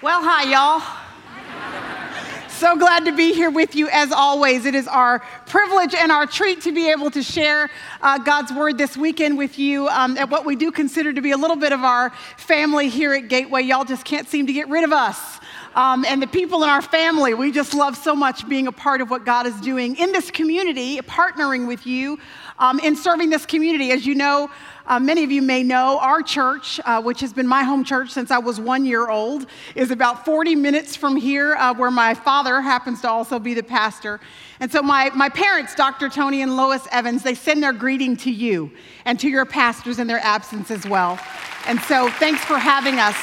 Well, hi, y'all. So glad to be here with you as always. It is our privilege and our treat to be able to share uh, God's word this weekend with you um, at what we do consider to be a little bit of our family here at Gateway. Y'all just can't seem to get rid of us. Um, and the people in our family, we just love so much being a part of what God is doing in this community, partnering with you um, in serving this community. As you know, uh, many of you may know our church, uh, which has been my home church since I was one year old, is about 40 minutes from here, uh, where my father happens to also be the pastor. And so my, my parents, Dr. Tony and Lois Evans, they send their greeting to you and to your pastors in their absence as well. And so thanks for having us.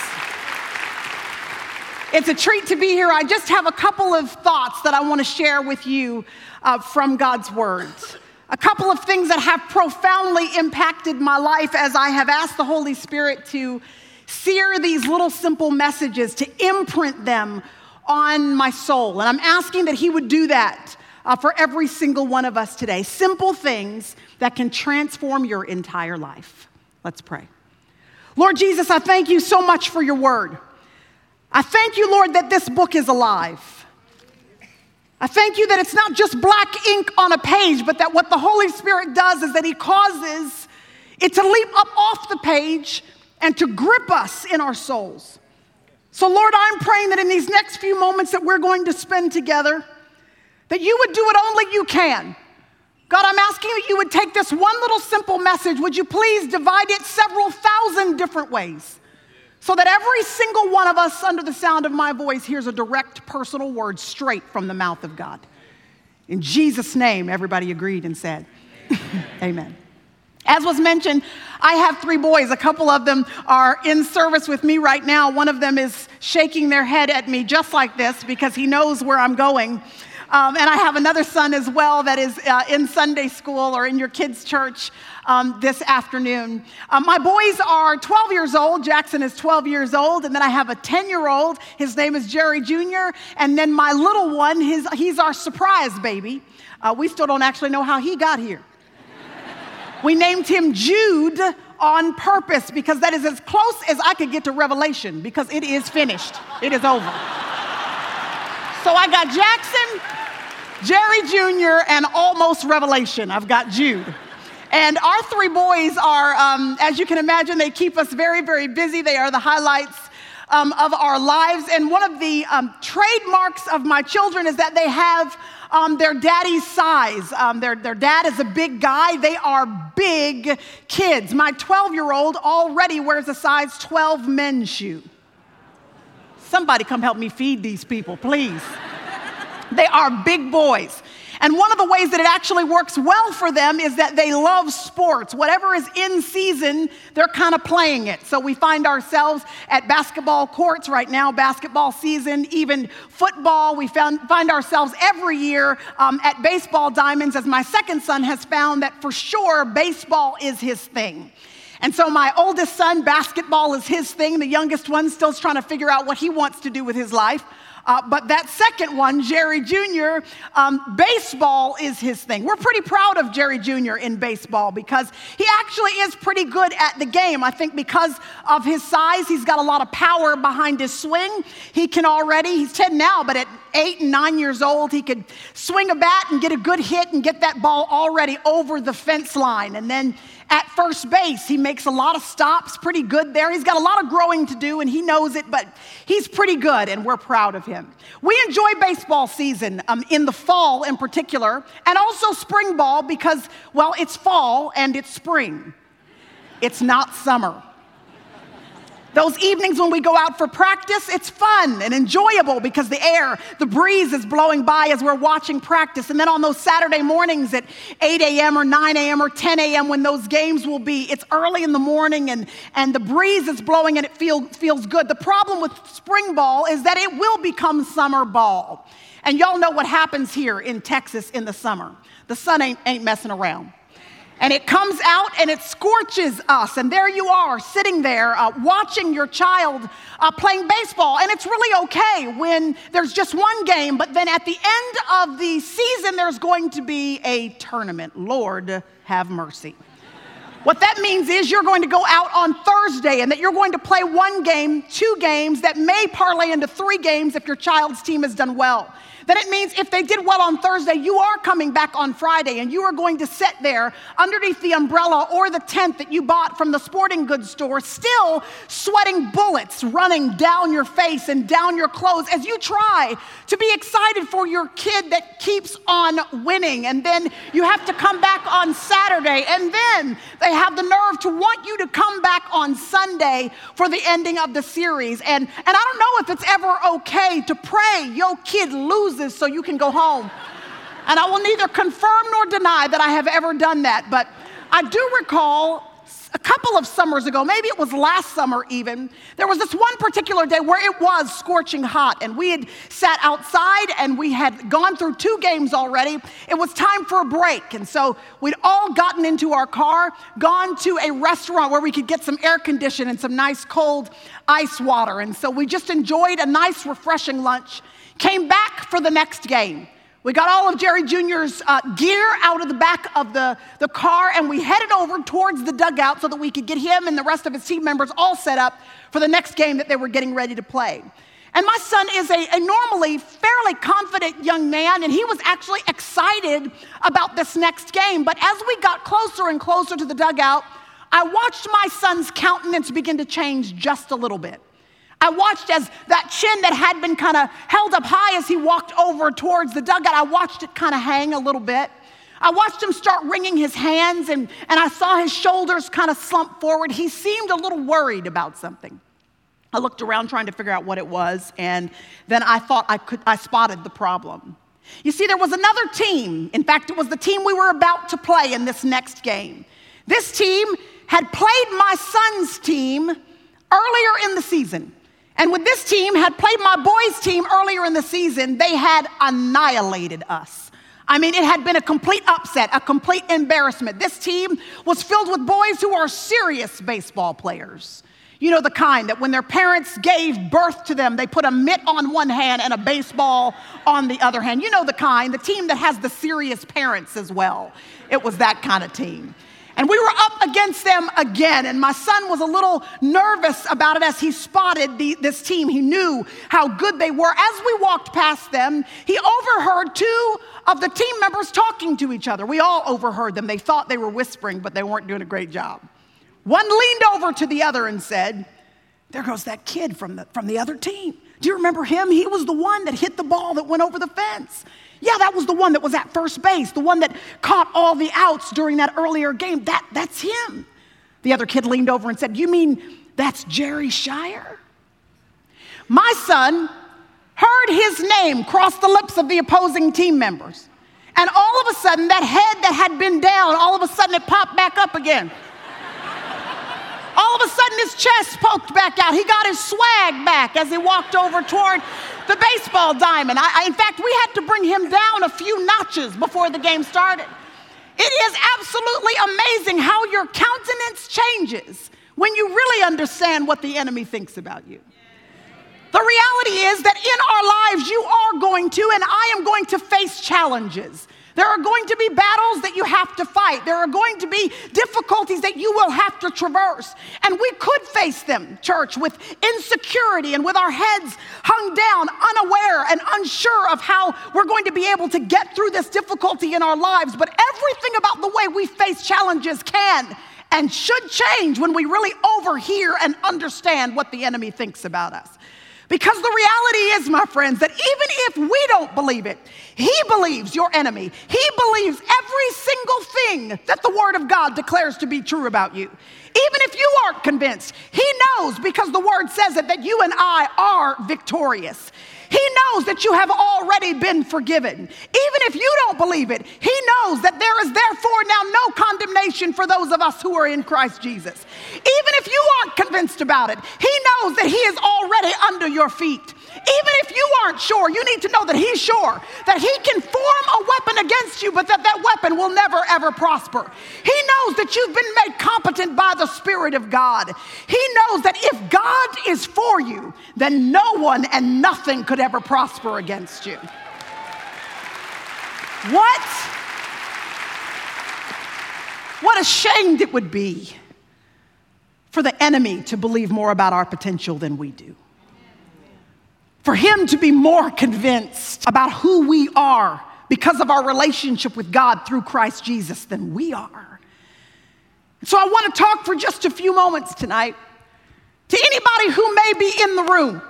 It's a treat to be here. I just have a couple of thoughts that I want to share with you uh, from God's words. A couple of things that have profoundly impacted my life as I have asked the Holy Spirit to sear these little simple messages, to imprint them on my soul. And I'm asking that He would do that uh, for every single one of us today. Simple things that can transform your entire life. Let's pray. Lord Jesus, I thank you so much for your word. I thank you, Lord, that this book is alive. I thank you that it's not just black ink on a page, but that what the Holy Spirit does is that He causes it to leap up off the page and to grip us in our souls. So, Lord, I'm praying that in these next few moments that we're going to spend together, that you would do what only you can. God, I'm asking that you would take this one little simple message, would you please divide it several thousand different ways? So that every single one of us, under the sound of my voice, hears a direct personal word straight from the mouth of God. In Jesus' name, everybody agreed and said, Amen. Amen. As was mentioned, I have three boys. A couple of them are in service with me right now. One of them is shaking their head at me just like this because he knows where I'm going. Um, and I have another son as well that is uh, in Sunday school or in your kids' church um, this afternoon. Um, my boys are 12 years old. Jackson is 12 years old. And then I have a 10 year old. His name is Jerry Jr. And then my little one, his, he's our surprise baby. Uh, we still don't actually know how he got here. we named him Jude on purpose because that is as close as I could get to Revelation because it is finished, it is over. So I got Jackson, Jerry Jr., and almost Revelation. I've got Jude. And our three boys are, um, as you can imagine, they keep us very, very busy. They are the highlights um, of our lives. And one of the um, trademarks of my children is that they have um, their daddy's size. Um, their, their dad is a big guy. They are big kids. My 12 year old already wears a size 12 men's shoe. Somebody come help me feed these people, please. they are big boys. And one of the ways that it actually works well for them is that they love sports. Whatever is in season, they're kind of playing it. So we find ourselves at basketball courts right now, basketball season, even football. We found, find ourselves every year um, at baseball diamonds, as my second son has found that for sure baseball is his thing. And so my oldest son, basketball is his thing. The youngest one still trying to figure out what he wants to do with his life. Uh, but that second one, Jerry Jr., um, baseball is his thing. We're pretty proud of Jerry Jr. in baseball because he actually is pretty good at the game. I think because of his size, he's got a lot of power behind his swing. He can already, he's 10 now, but at eight and nine years old, he could swing a bat and get a good hit and get that ball already over the fence line. And then at first base. He makes a lot of stops, pretty good there. He's got a lot of growing to do, and he knows it, but he's pretty good, and we're proud of him. We enjoy baseball season um, in the fall in particular, and also spring ball because, well, it's fall and it's spring. It's not summer. Those evenings when we go out for practice, it's fun and enjoyable because the air, the breeze is blowing by as we're watching practice. And then on those Saturday mornings at 8 a.m. or 9 a.m. or 10 a.m. when those games will be, it's early in the morning and, and the breeze is blowing and it feel, feels good. The problem with spring ball is that it will become summer ball. And y'all know what happens here in Texas in the summer. The sun ain't, ain't messing around and it comes out and it scorches us. And there you are sitting there uh, watching your child uh, playing baseball. And it's really okay when there's just one game, but then at the end of the season, there's going to be a tournament. Lord, have mercy. What that means is you're going to go out on Thursday and that you're going to play one game, two games that may parlay into three games if your child's team has done well then it means if they did well on Thursday, you are coming back on Friday and you are going to sit there underneath the umbrella or the tent that you bought from the sporting goods store, still sweating bullets running down your face and down your clothes as you try to be excited for your kid that keeps on winning. And then you have to come back on Saturday, and then they have the nerve to want you to come back on Sunday for the ending of the series. And, and I don't know if it's ever okay to pray your kid loses so you can go home. And I will neither confirm nor deny that I have ever done that. But I do recall a couple of summers ago, maybe it was last summer even, there was this one particular day where it was scorching hot, and we had sat outside and we had gone through two games already. It was time for a break, and so we'd all gotten into our car, gone to a restaurant where we could get some air conditioning and some nice cold ice water. And so we just enjoyed a nice, refreshing lunch came back for the next game. We got all of Jerry Jr.'s uh, gear out of the back of the, the car and we headed over towards the dugout so that we could get him and the rest of his team members all set up for the next game that they were getting ready to play. And my son is a, a, normally fairly confident young man, and he was actually excited about this next game. But as we got closer and closer to the dugout, I watched my son's countenance begin to change just a little bit. I watched as that chin that had been kind of held up high as he walked over towards the dugout, I watched it kind of hang a little bit. I watched him start wringing his hands and, and I saw his shoulders kind of slump forward. He seemed a little worried about something. I looked around trying to figure out what it was, and then I thought I, could, I spotted the problem. You see, there was another team. In fact, it was the team we were about to play in this next game. This team had played my son's team earlier in the season. And when this team had played my boys' team earlier in the season, they had annihilated us. I mean, it had been a complete upset, a complete embarrassment. This team was filled with boys who are serious baseball players. You know, the kind that when their parents gave birth to them, they put a mitt on one hand and a baseball on the other hand. You know, the kind, the team that has the serious parents as well. It was that kind of team. And we were up against them again. And my son was a little nervous about it as he spotted the, this team. He knew how good they were. As we walked past them, he overheard two of the team members talking to each other. We all overheard them. They thought they were whispering, but they weren't doing a great job. One leaned over to the other and said, There goes that kid from the, from the other team. Do you remember him? He was the one that hit the ball that went over the fence. Yeah, that was the one that was at first base, the one that caught all the outs during that earlier game. That, that's him. The other kid leaned over and said, You mean that's Jerry Shirer? My son heard his name cross the lips of the opposing team members. And all of a sudden, that head that had been down, all of a sudden it popped back up again. All of a sudden, his chest poked back out. He got his swag back as he walked over toward the baseball diamond. I, I, in fact, we had to bring him down a few notches before the game started. It is absolutely amazing how your countenance changes when you really understand what the enemy thinks about you. The reality is that in our lives, you are going to, and I am going to face challenges. There are going to be battles that you have to fight. There are going to be difficulties that you will have to traverse. And we could face them, church, with insecurity and with our heads hung down, unaware and unsure of how we're going to be able to get through this difficulty in our lives. But everything about the way we face challenges can and should change when we really overhear and understand what the enemy thinks about us. Because the reality is, my friends, that even if we don't believe it, He believes your enemy. He believes every single thing that the Word of God declares to be true about you. Even if you aren't convinced, He knows because the Word says it that you and I are victorious. He knows that you have already been forgiven. Even if you don't believe it, He knows that there is therefore now no condemnation for those of us who are in Christ Jesus. Even if you aren't convinced about it, He knows that He is already under your feet. Even if you aren't sure, you need to know that He's sure that He can form a weapon against you, but that that weapon will never ever prosper. He knows that you've been made competent by the Spirit of God. He knows that if God is for you, then no one and nothing could ever prosper against you. What? What ashamed it would be for the enemy to believe more about our potential than we do. For him to be more convinced about who we are because of our relationship with God through Christ Jesus than we are. So I want to talk for just a few moments tonight to anybody who may be in the room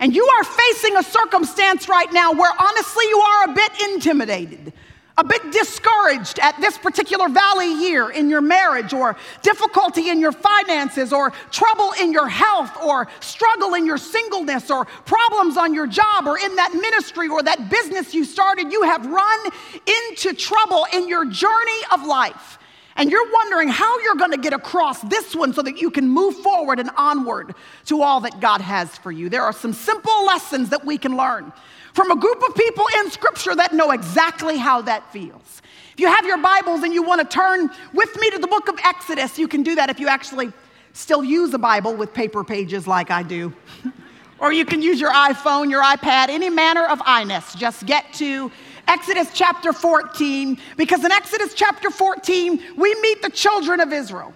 and you are facing a circumstance right now where honestly you are a bit intimidated a bit discouraged at this particular valley year in your marriage, or difficulty in your finances, or trouble in your health, or struggle in your singleness, or problems on your job, or in that ministry, or that business you started, you have run into trouble in your journey of life. And you're wondering how you're going to get across this one so that you can move forward and onward to all that God has for you. There are some simple lessons that we can learn from a group of people in Scripture that know exactly how that feels. If you have your Bibles and you want to turn with me to the book of Exodus, you can do that if you actually still use a Bible with paper pages like I do. or you can use your iPhone, your iPad, any manner of iNess. Just get to Exodus chapter 14, because in Exodus chapter 14, we meet the children of Israel.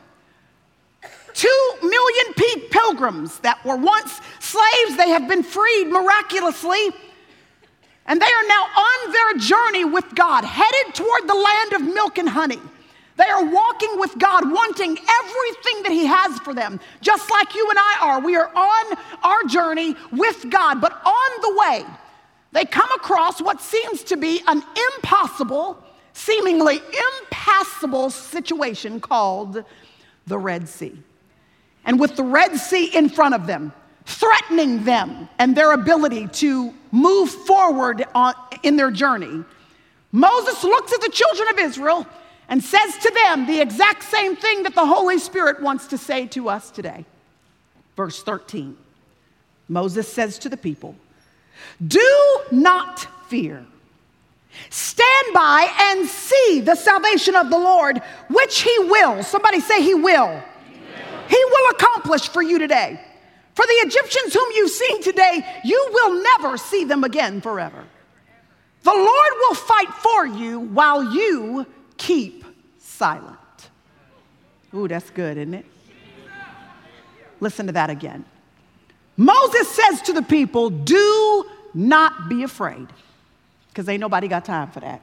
Two million pilgrims that were once slaves, they have been freed miraculously and they are now on their journey with God, headed toward the land of milk and honey. They are walking with God, wanting everything that He has for them, just like you and I are. We are on our journey with God, but on the way, they come across what seems to be an impossible, seemingly impassable situation called the Red Sea. And with the Red Sea in front of them, threatening them and their ability to move forward on, in their journey, Moses looks at the children of Israel and says to them the exact same thing that the Holy Spirit wants to say to us today. Verse 13 Moses says to the people, Do not fear. Stand by and see the salvation of the Lord, which He will. Somebody say, He will. He will, he will accomplish for you today. For the Egyptians whom you've seen today, you will never see them again forever. The Lord will fight for you while you keep silent. Ooh, that's good, isn't it? Listen to that again. Moses says to the people, Do not be afraid, because ain't nobody got time for that.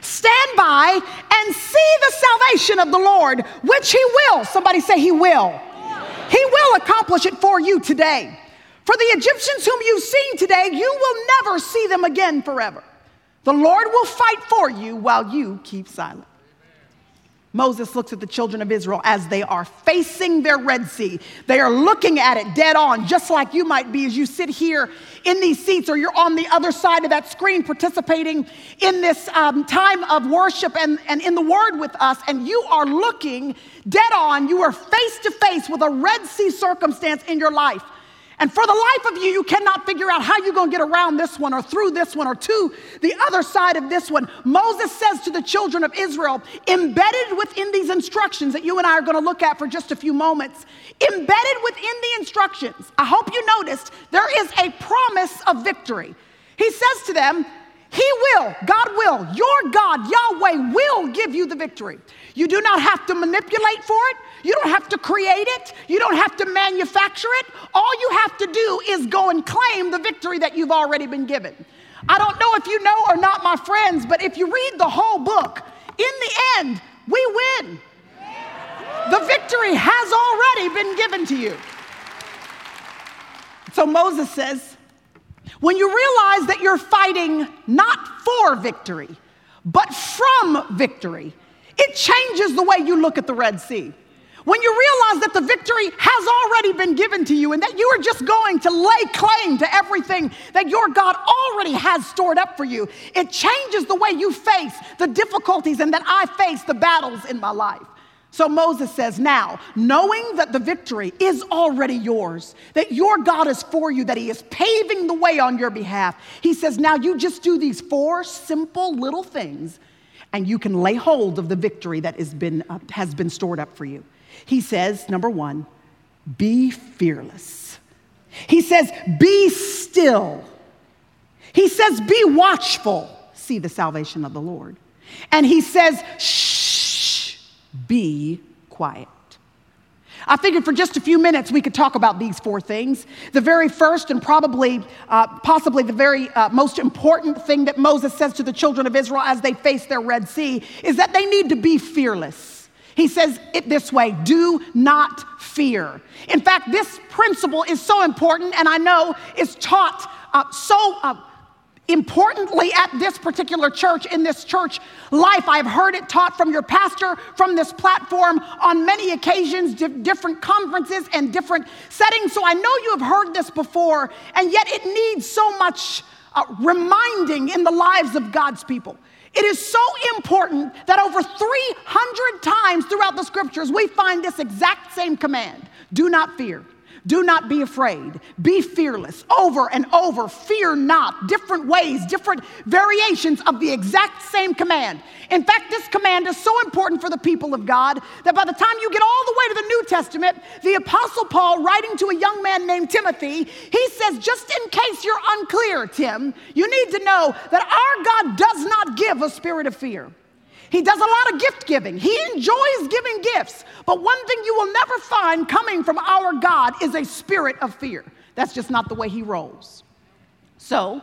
Stand by and see the salvation of the Lord, which He will. Somebody say, He will. Will accomplish it for you today. For the Egyptians whom you've seen today, you will never see them again forever. The Lord will fight for you while you keep silent. Moses looks at the children of Israel as they are facing their Red Sea. They are looking at it dead on, just like you might be as you sit here in these seats or you're on the other side of that screen participating in this um, time of worship and, and in the Word with us. And you are looking dead on. You are face to face with a Red Sea circumstance in your life. And for the life of you, you cannot figure out how you're going to get around this one or through this one or to the other side of this one. Moses says to the children of Israel, embedded within these instructions that you and I are going to look at for just a few moments, embedded within the instructions, I hope you noticed, there is a promise of victory. He says to them, he will, God will, your God, Yahweh, will give you the victory. You do not have to manipulate for it. You don't have to create it. You don't have to manufacture it. All you have to do is go and claim the victory that you've already been given. I don't know if you know or not, my friends, but if you read the whole book, in the end, we win. The victory has already been given to you. So Moses says, when you realize that you're fighting not for victory, but from victory, it changes the way you look at the Red Sea. When you realize that the victory has already been given to you and that you are just going to lay claim to everything that your God already has stored up for you, it changes the way you face the difficulties and that I face the battles in my life. So Moses says, Now, knowing that the victory is already yours, that your God is for you, that He is paving the way on your behalf, He says, Now you just do these four simple little things and you can lay hold of the victory that has been, uh, has been stored up for you. He says, number one, be fearless. He says, be still. He says, be watchful. See the salvation of the Lord. And he says, shh, be quiet. I figured for just a few minutes we could talk about these four things. The very first, and probably, uh, possibly the very uh, most important thing that Moses says to the children of Israel as they face their Red Sea is that they need to be fearless. He says it this way do not fear. In fact, this principle is so important, and I know is taught uh, so uh, importantly at this particular church, in this church life. I've heard it taught from your pastor, from this platform on many occasions, di- different conferences and different settings. So I know you have heard this before, and yet it needs so much uh, reminding in the lives of God's people. It is so important that over 300 times throughout the scriptures, we find this exact same command do not fear. Do not be afraid. Be fearless. Over and over. Fear not. Different ways, different variations of the exact same command. In fact, this command is so important for the people of God that by the time you get all the way to the New Testament, the Apostle Paul, writing to a young man named Timothy, he says, just in case you're unclear, Tim, you need to know that our God does not give a spirit of fear. He does a lot of gift giving. He enjoys giving gifts. But one thing you will never find coming from our God is a spirit of fear. That's just not the way he rolls. So,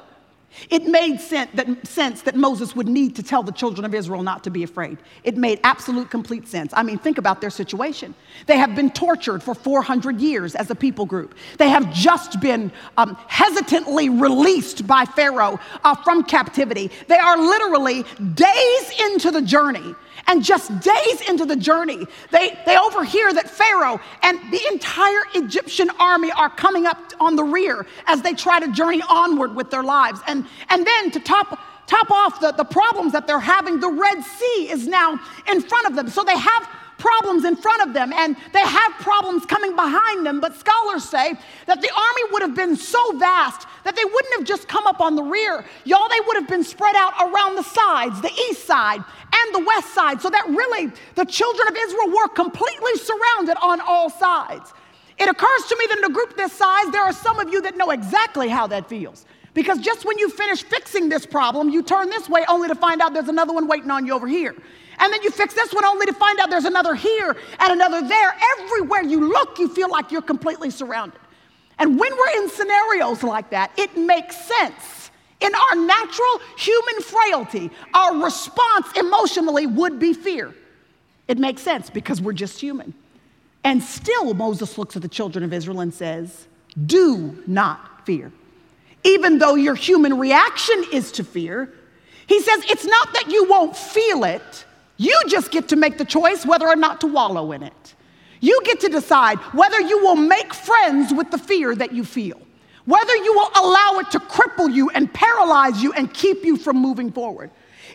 it made sense that, sense that Moses would need to tell the children of Israel not to be afraid. It made absolute complete sense. I mean, think about their situation. They have been tortured for 400 years as a people group. They have just been um, hesitantly released by Pharaoh uh, from captivity. They are literally days into the journey and just days into the journey, they, they overhear that Pharaoh and the entire Egyptian army are coming up on the rear as they try to journey onward with their lives. And, and then to top, top off the, the problems that they're having, the Red Sea is now in front of them. So they have problems in front of them and they have problems coming behind them. But scholars say that the army would have been so vast that they wouldn't have just come up on the rear. Y'all, they would have been spread out around the sides, the east side and the west side, so that really the children of Israel were completely surrounded on all sides. It occurs to me that in a group this size, there are some of you that know exactly how that feels. Because just when you finish fixing this problem, you turn this way only to find out there's another one waiting on you over here. And then you fix this one only to find out there's another here and another there. Everywhere you look, you feel like you're completely surrounded. And when we're in scenarios like that, it makes sense. In our natural human frailty, our response emotionally would be fear. It makes sense because we're just human. And still, Moses looks at the children of Israel and says, Do not fear. Even though your human reaction is to fear, he says, It's not that you won't feel it, you just get to make the choice whether or not to wallow in it. You get to decide whether you will make friends with the fear that you feel, whether you will allow it to cripple you and paralyze you and keep you from moving forward.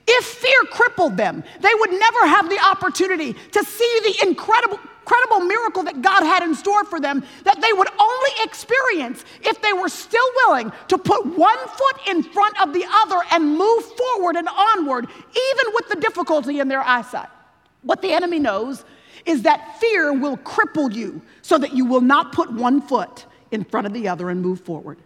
If fear crippled them, they would never have the opportunity to see the incredible, incredible miracle that God had in store for them that they would only experience if they were still willing to put one foot in front of the other and move forward and onward, even with the difficulty in their eyesight. What the enemy knows is that fear will cripple you so that you will not put one foot in front of the other and move forward.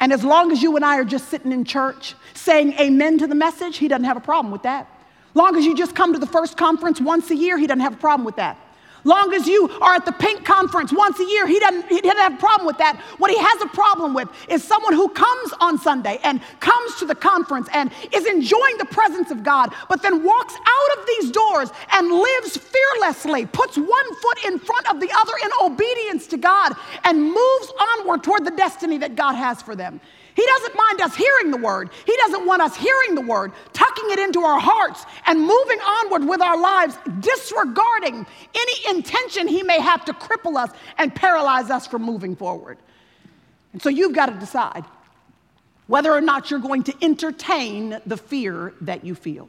And as long as you and I are just sitting in church saying amen to the message, he doesn't have a problem with that. Long as you just come to the first conference once a year, he doesn't have a problem with that. Long as you are at the pink conference once a year, he doesn't, he doesn't have a problem with that. What he has a problem with is someone who comes on Sunday and comes to the conference and is enjoying the presence of God, but then walks out of these doors and lives fearlessly, puts one foot in front of the other in obedience to God, and moves onward toward the destiny that God has for them. He doesn't mind us hearing the word. He doesn't want us hearing the word, tucking it into our hearts and moving onward with our lives, disregarding any intention he may have to cripple us and paralyze us from moving forward. And so you've got to decide whether or not you're going to entertain the fear that you feel.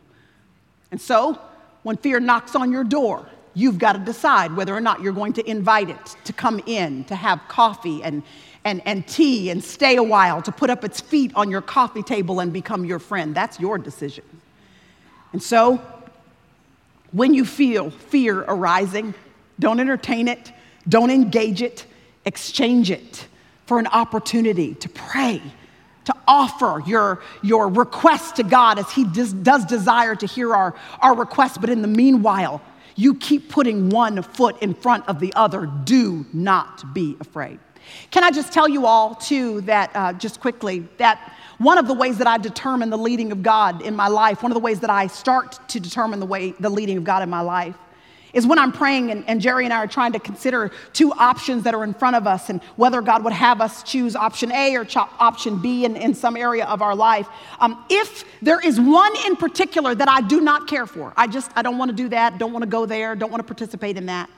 And so when fear knocks on your door, you've got to decide whether or not you're going to invite it to come in, to have coffee and and, and tea and stay a while to put up its feet on your coffee table and become your friend. That's your decision. And so, when you feel fear arising, don't entertain it, don't engage it, exchange it for an opportunity to pray, to offer your, your request to God as He does, does desire to hear our, our requests. But in the meanwhile, you keep putting one foot in front of the other. Do not be afraid. Can I just tell you all, too, that uh, just quickly, that one of the ways that I determine the leading of God in my life, one of the ways that I start to determine the way the leading of God in my life, is when I'm praying and, and, Jerry and I are trying to consider two options that are in front of us and whether God would have us choose option A or cho- option B in, in some area of our life. Um, if there is one in particular that I do not care for, I just, I don't want to do that, don't want to go there, don't want to participate in that.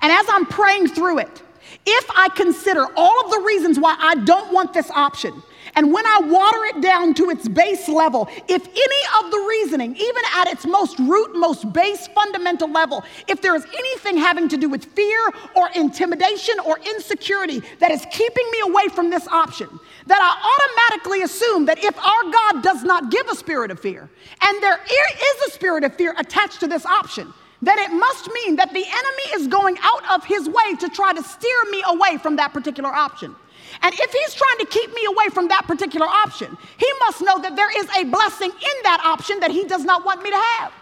And as I'm praying through it, if I consider all of the reasons why I don't want this option, and when I water it down to its base level, if any of the reasoning, even at its most root, most base, fundamental level, if there is anything having to do with fear or intimidation or insecurity that is keeping me away from this option, that I automatically assume that if our God does not give a spirit of fear, and there is a spirit of fear attached to this option, then it must mean that the enemy is going out of his way to try to steer me away from that particular option. And if he's trying to keep me away from that particular option, he must know that there is a blessing in that option that he does not want me to have.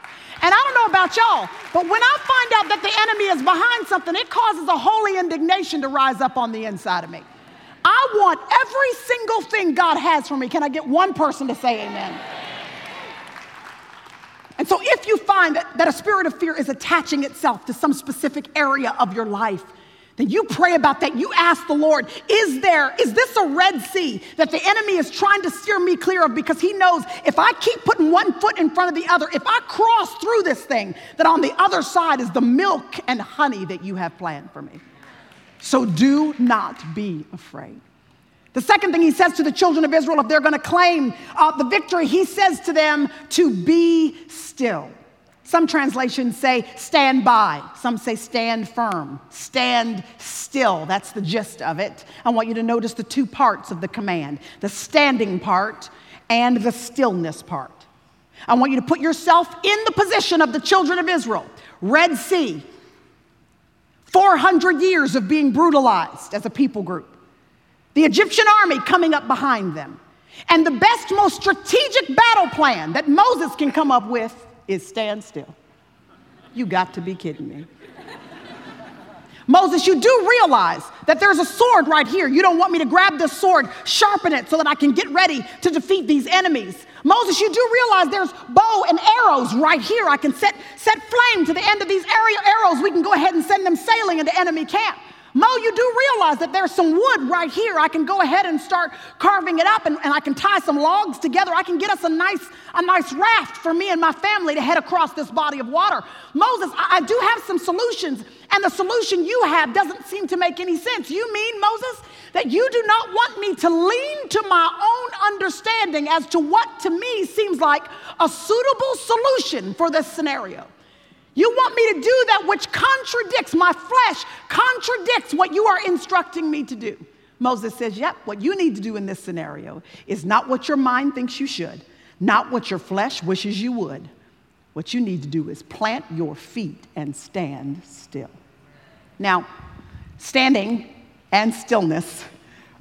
And I don't know about y'all, but when I find out that the enemy is behind something, it causes a holy indignation to rise up on the inside of me. I want every single thing God has for me. Can I get one person to say amen? And so, if you find that, that a spirit of fear is attaching itself to some specific area of your life, then you pray about that. You ask the Lord, is there, is this a Red Sea that the enemy is trying to steer me clear of? Because he knows if I keep putting one foot in front of the other, if I cross through this thing, that on the other side is the milk and honey that you have planned for me. So do not be afraid. The second thing he says to the children of Israel, if they're going to claim uh, the victory, he says to them to be still. Some translations say stand by. Some say stand firm. Stand still. That's the gist of it. I want you to notice the two parts of the command the standing part and the stillness part. I want you to put yourself in the position of the children of Israel. Red Sea, 400 years of being brutalized as a people group. The Egyptian army coming up behind them. And the best, most strategic battle plan that Moses can come up with is stand still. You got to be kidding me. Moses, you do realize that there's a sword right here. You don't want me to grab this sword, sharpen it so that I can get ready to defeat these enemies. Moses, you do realize there's bow and arrows right here. I can set, set flame to the end of these arrows. We can go ahead and send them sailing into enemy camp. Mo, you do realize that there's some wood right here. I can go ahead and start carving it up and, and I can tie some logs together. I can get us a nice, a nice raft for me and my family to head across this body of water. Moses, I, I do have some solutions, and the solution you have doesn't seem to make any sense. You mean, Moses, that you do not want me to lean to my own understanding as to what to me seems like a suitable solution for this scenario? You want me to do that which contradicts my flesh, contradicts what you are instructing me to do. Moses says, Yep, what you need to do in this scenario is not what your mind thinks you should, not what your flesh wishes you would. What you need to do is plant your feet and stand still. Now, standing and stillness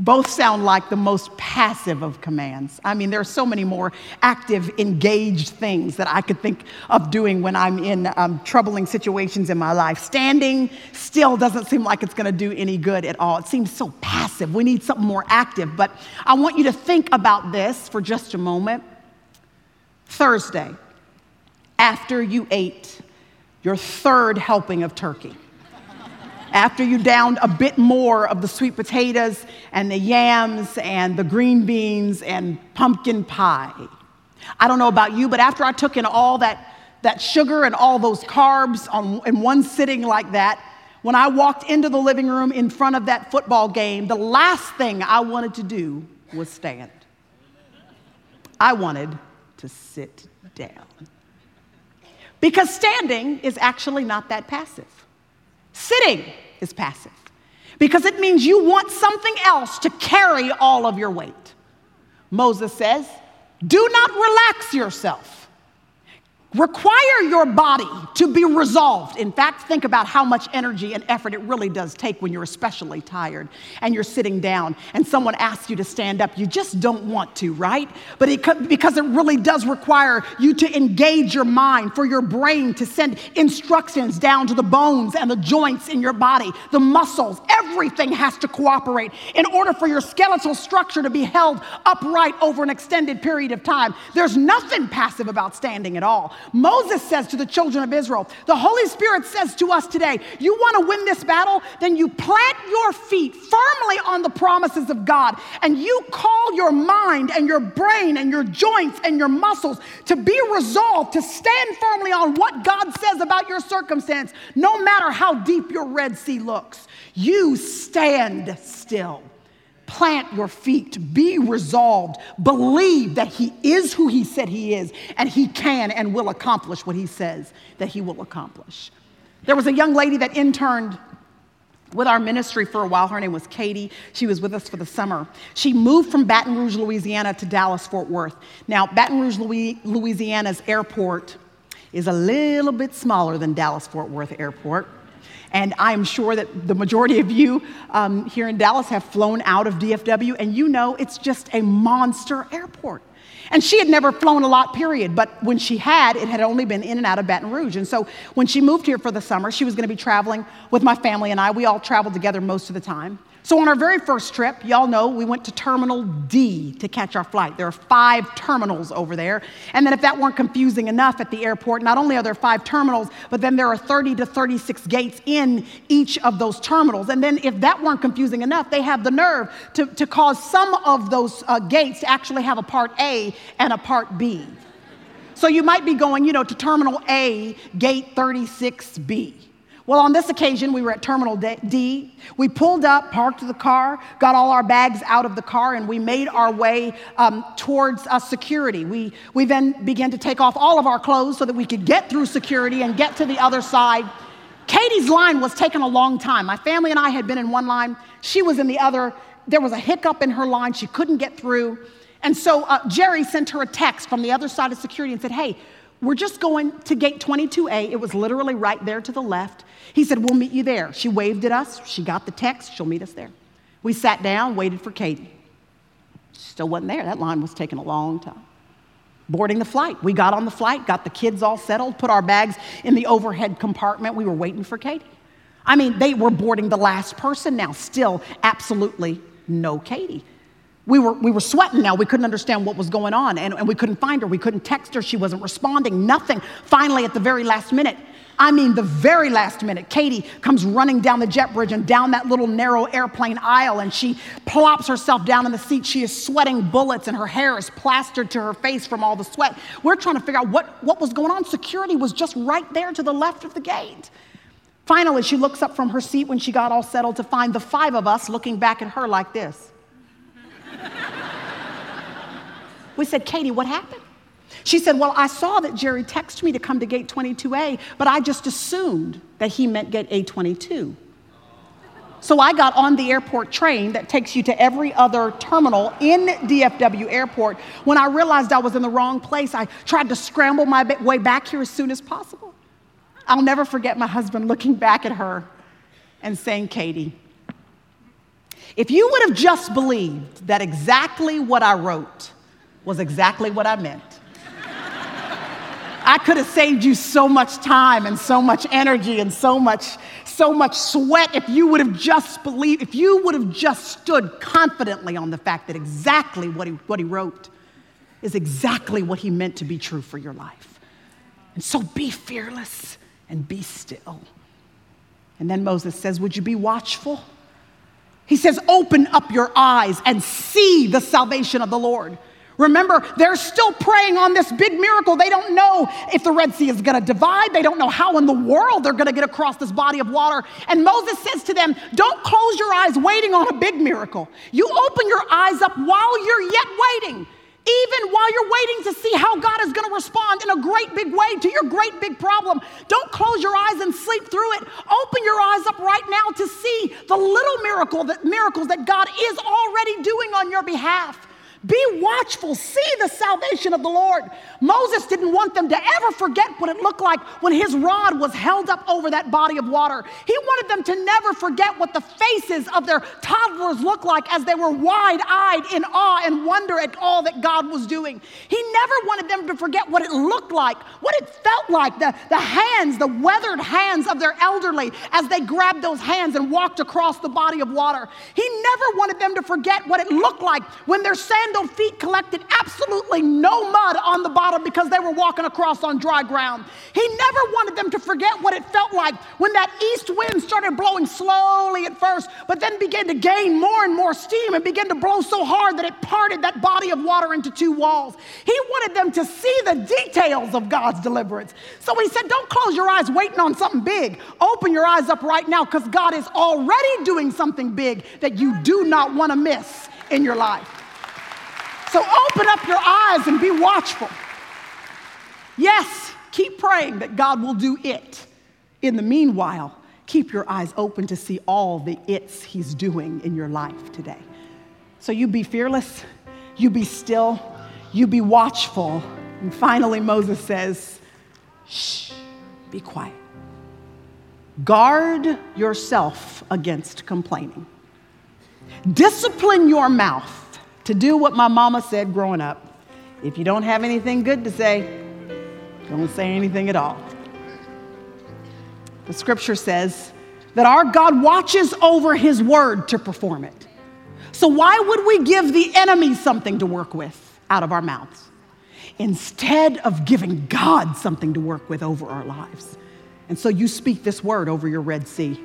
both sound like the most passive of commands. I mean, there are so many more active, engaged things that I could think of doing when I'm in um, troubling situations in my life. Standing still doesn't seem like it's gonna do any good at all. It seems so passive. We need something more active. But I want you to think about this for just a moment. Thursday, after you ate your third helping of turkey, after you downed a bit more of the sweet potatoes and the yams and the green beans and pumpkin pie. I don't know about you, but after I took in all that, that sugar and all those carbs on, in one sitting like that, when I walked into the living room in front of that football game, the last thing I wanted to do was stand. I wanted to sit down. Because standing is actually not that passive. Sitting is passive because it means you want something else to carry all of your weight. Moses says, Do not relax yourself. Require your body to be resolved. In fact, think about how much energy and effort it really does take when you're especially tired and you're sitting down and someone asks you to stand up. You just don't want to, right? But it, because it really does require you to engage your mind, for your brain to send instructions down to the bones and the joints in your body, the muscles, everything has to cooperate in order for your skeletal structure to be held upright over an extended period of time. There's nothing passive about standing at all. Moses says to the children of Israel, the Holy Spirit says to us today, you want to win this battle? Then you plant your feet firmly on the promises of God and you call your mind and your brain and your joints and your muscles to be resolved to stand firmly on what God says about your circumstance, no matter how deep your Red Sea looks. You stand still plant your feet, be resolved, believe that He is who He said He is, and He can and will accomplish what He says that He will accomplish. There was a young lady that interned with our ministry for a while. Her name was Katie. She was with us for the summer. She moved from Baton Rouge, Louisiana to Dallas, Fort Worth. Now, Baton Rouge, Louisiana's airport is a little bit smaller than Dallas, Fort Worth Airport. And I'm sure that the majority of you um, here in Dallas have flown out of DFW, and you know it's just a monster airport. And she had never flown a lot, period. But when she had, it had only been in and out of Baton Rouge. And so when she moved here for the summer, she was going to be traveling with my family and I. We all traveled together most of the time. So, on our very first trip, y'all know we went to Terminal D to catch our flight. There are five terminals over there. And then, if that weren't confusing enough at the airport, not only are there five terminals, but then there are 30 to 36 gates in each of those terminals. And then, if that weren't confusing enough, they have the nerve to, to cause some of those uh, gates to actually have a part A and a part B. So, you might be going, you know, to Terminal A, gate 36B. Well, on this occasion, we were at Terminal D. We pulled up, parked the car, got all our bags out of the car, and we made our way um, towards uh, security. We, we then began to take off all of our clothes so that we could get through security and get to the other side. Katie's line was taking a long time. My family and I had been in one line, she was in the other. There was a hiccup in her line, she couldn't get through. And so uh, Jerry sent her a text from the other side of security and said, Hey, we're just going to gate 22A. It was literally right there to the left. He said, We'll meet you there. She waved at us. She got the text. She'll meet us there. We sat down, waited for Katie. She Still wasn't there. That line was taking a long time. Boarding the flight. We got on the flight, got the kids all settled, put our bags in the overhead compartment. We were waiting for Katie. I mean, they were boarding the last person now. Still, absolutely no Katie. We were, we were sweating now. We couldn't understand what was going on, and, and we couldn't find her. We couldn't text her. She wasn't responding, nothing. Finally, at the very last minute, I mean, the very last minute, Katie comes running down the jet bridge and down that little narrow airplane aisle, and she plops herself down in the seat. She is sweating bullets, and her hair is plastered to her face from all the sweat. We're trying to figure out what, what was going on. Security was just right there to the left of the gate. Finally, she looks up from her seat when she got all settled to find the five of us looking back at her like this. we said, Katie, what happened? She said, Well, I saw that Jerry texted me to come to gate 22A, but I just assumed that he meant gate A22. So I got on the airport train that takes you to every other terminal in DFW airport. When I realized I was in the wrong place, I tried to scramble my way back here as soon as possible. I'll never forget my husband looking back at her and saying, Katie, if you would have just believed that exactly what I wrote was exactly what I meant, I could have saved you so much time and so much energy and so much, so much sweat if you would have just believed, if you would have just stood confidently on the fact that exactly what he, what he wrote is exactly what he meant to be true for your life. And so be fearless and be still. And then Moses says, Would you be watchful? He says, Open up your eyes and see the salvation of the Lord. Remember, they're still praying on this big miracle. They don't know if the Red Sea is going to divide. They don't know how in the world they're going to get across this body of water. And Moses says to them, Don't close your eyes waiting on a big miracle. You open your eyes up while you're yet waiting. Even while you're waiting to see how God is going to respond in a great big way to your great big problem, don't close your eyes and sleep through it. Open your eyes up right now to see the little miracle that miracles that God is already doing on your behalf. Be watchful, see the salvation of the Lord. Moses didn't want them to ever forget what it looked like when his rod was held up over that body of water. He wanted them to never forget what the faces of their toddlers looked like as they were wide eyed in awe and wonder at all that God was doing. He never wanted them to forget what it looked like, what it felt like, the, the hands, the weathered hands of their elderly as they grabbed those hands and walked across the body of water. He never wanted them to forget what it looked like when their sand sandal feet collected absolutely no mud on the bottom because they were walking across on dry ground. He never wanted them to forget what it felt like when that east wind started blowing slowly at first, but then began to gain more and more steam and began to blow so hard that it parted that body of water into two walls. He wanted them to see the details of God's deliverance. So he said, Don't close your eyes waiting on something big. Open your eyes up right now because God is already doing something big that you do not want to miss in your life. So open up your eyes and be watchful. Yes, keep praying that God will do it. In the meanwhile, keep your eyes open to see all the it's He's doing in your life today. So you be fearless, you be still, you be watchful. And finally, Moses says, shh, be quiet. Guard yourself against complaining. Discipline your mouth to do what my mama said growing up. If you don't have anything good to say, don't say anything at all. The scripture says that our God watches over his word to perform it. So, why would we give the enemy something to work with out of our mouths instead of giving God something to work with over our lives? And so, you speak this word over your Red Sea.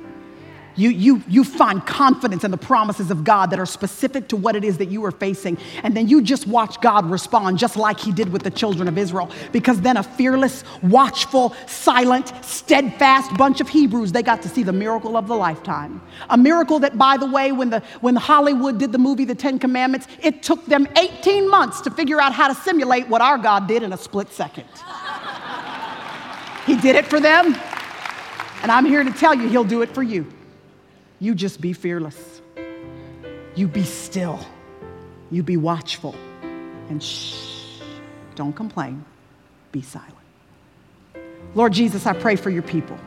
You, you, you find confidence in the promises of God that are specific to what it is that you are facing. And then you just watch God respond just like he did with the children of Israel. Because then a fearless, watchful, silent, steadfast bunch of Hebrews, they got to see the miracle of the lifetime. A miracle that, by the way, when, the, when Hollywood did the movie The Ten Commandments, it took them 18 months to figure out how to simulate what our God did in a split second. he did it for them. And I'm here to tell you, he'll do it for you. You just be fearless. You be still. You be watchful. And shh, don't complain. Be silent. Lord Jesus, I pray for your people.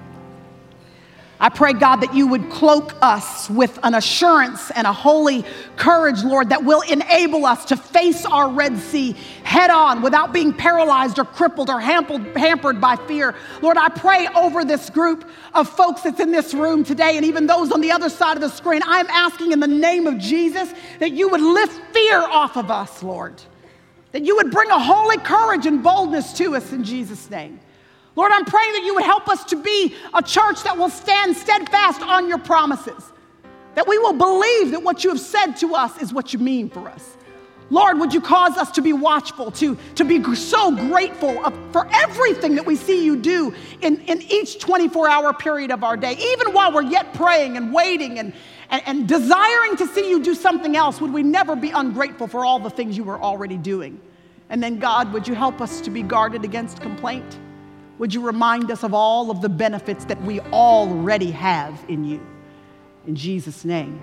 I pray, God, that you would cloak us with an assurance and a holy courage, Lord, that will enable us to face our Red Sea head on without being paralyzed or crippled or hampered by fear. Lord, I pray over this group of folks that's in this room today and even those on the other side of the screen. I'm asking in the name of Jesus that you would lift fear off of us, Lord, that you would bring a holy courage and boldness to us in Jesus' name. Lord, I'm praying that you would help us to be a church that will stand steadfast on your promises, that we will believe that what you have said to us is what you mean for us. Lord, would you cause us to be watchful, to, to be so grateful for everything that we see you do in, in each 24 hour period of our day, even while we're yet praying and waiting and, and, and desiring to see you do something else, would we never be ungrateful for all the things you were already doing? And then, God, would you help us to be guarded against complaint? Would you remind us of all of the benefits that we already have in you? In Jesus' name.